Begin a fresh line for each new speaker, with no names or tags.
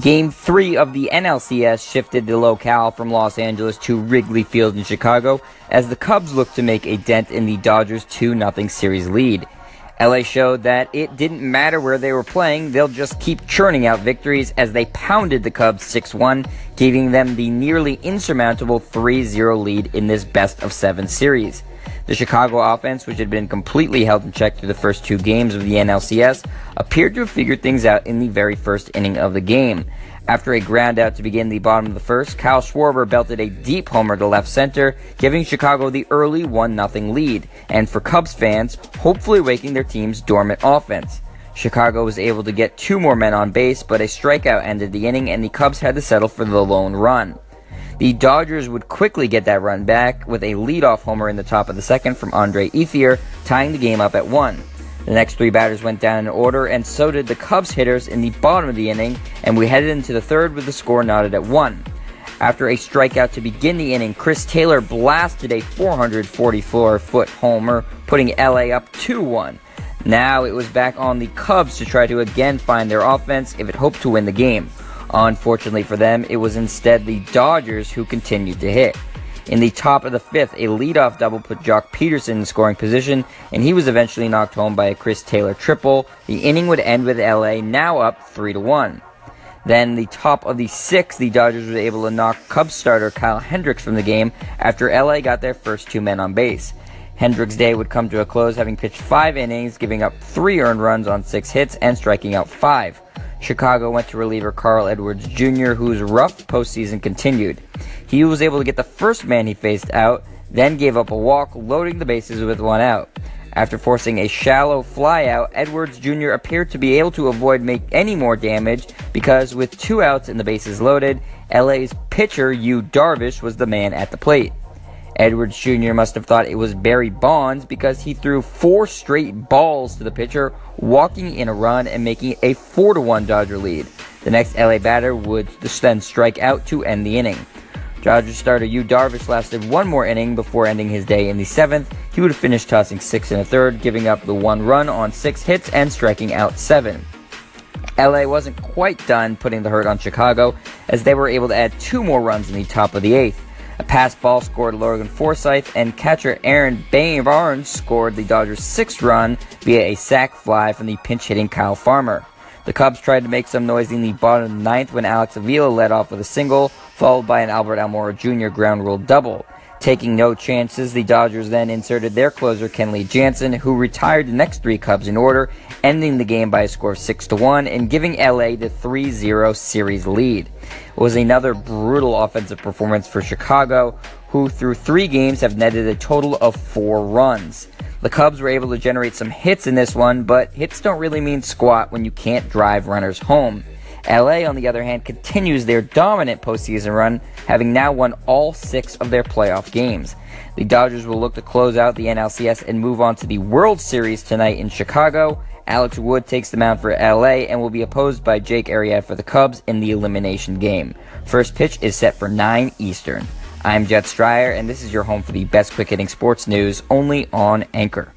Game three of the NLCS shifted the locale from Los Angeles to Wrigley Field in Chicago as the Cubs looked to make a dent in the Dodgers 2 0 series lead. LA showed that it didn't matter where they were playing, they'll just keep churning out victories as they pounded the Cubs 6 1, giving them the nearly insurmountable 3 0 lead in this best of seven series. The Chicago offense, which had been completely held in check through the first two games of the NLCS, appeared to have figured things out in the very first inning of the game. After a ground out to begin the bottom of the first, Kyle Schwarber belted a deep homer to left center, giving Chicago the early 1-0 lead, and for Cubs fans, hopefully waking their team's dormant offense. Chicago was able to get two more men on base, but a strikeout ended the inning and the Cubs had to settle for the lone run. The Dodgers would quickly get that run back with a leadoff homer in the top of the second from Andre Ethier, tying the game up at one. The next three batters went down in order, and so did the Cubs hitters in the bottom of the inning, and we headed into the third with the score knotted at one. After a strikeout to begin the inning, Chris Taylor blasted a 444 foot homer, putting LA up 2 1. Now it was back on the Cubs to try to again find their offense if it hoped to win the game. Unfortunately for them, it was instead the Dodgers who continued to hit. In the top of the fifth, a leadoff double put Joc Pederson in scoring position, and he was eventually knocked home by a Chris Taylor triple. The inning would end with LA now up 3 to 1. Then, the top of the sixth, the Dodgers were able to knock Cubs starter Kyle Hendricks from the game after LA got their first two men on base. Hendricks' day would come to a close having pitched five innings, giving up three earned runs on six hits, and striking out five. Chicago went to reliever Carl Edwards Jr., whose rough postseason continued. He was able to get the first man he faced out, then gave up a walk, loading the bases with one out. After forcing a shallow flyout, Edwards Jr. appeared to be able to avoid make any more damage because with two outs and the bases loaded, LA's pitcher Yu Darvish was the man at the plate. Edwards Jr. must have thought it was Barry Bonds because he threw four straight balls to the pitcher, walking in a run and making a 4 1 Dodger lead. The next LA batter would then strike out to end the inning. Dodgers starter Yu Darvish lasted one more inning before ending his day in the seventh. He would finish tossing six and a third, giving up the one run on six hits and striking out seven. LA wasn't quite done putting the hurt on Chicago, as they were able to add two more runs in the top of the eighth. A pass ball scored Logan Forsythe, and catcher Aaron Barnes scored the Dodgers' sixth run via a sac fly from the pinch hitting Kyle Farmer. The Cubs tried to make some noise in the bottom of the ninth when Alex Avila led off with a single, followed by an Albert Almora Jr. ground rule double. Taking no chances, the Dodgers then inserted their closer Kenley Jansen, who retired the next three Cubs in order, ending the game by a score of 6 to 1 and giving LA the 3-0 series lead. It was another brutal offensive performance for Chicago, who through 3 games have netted a total of 4 runs. The Cubs were able to generate some hits in this one, but hits don't really mean squat when you can't drive runners home. LA, on the other hand, continues their dominant postseason run, having now won all six of their playoff games. The Dodgers will look to close out the NLCS and move on to the World Series tonight in Chicago. Alex Wood takes the mound for LA and will be opposed by Jake Arrieta for the Cubs in the elimination game. First pitch is set for 9 Eastern. I'm Jet Stryer, and this is your home for the best quick hitting sports news only on Anchor.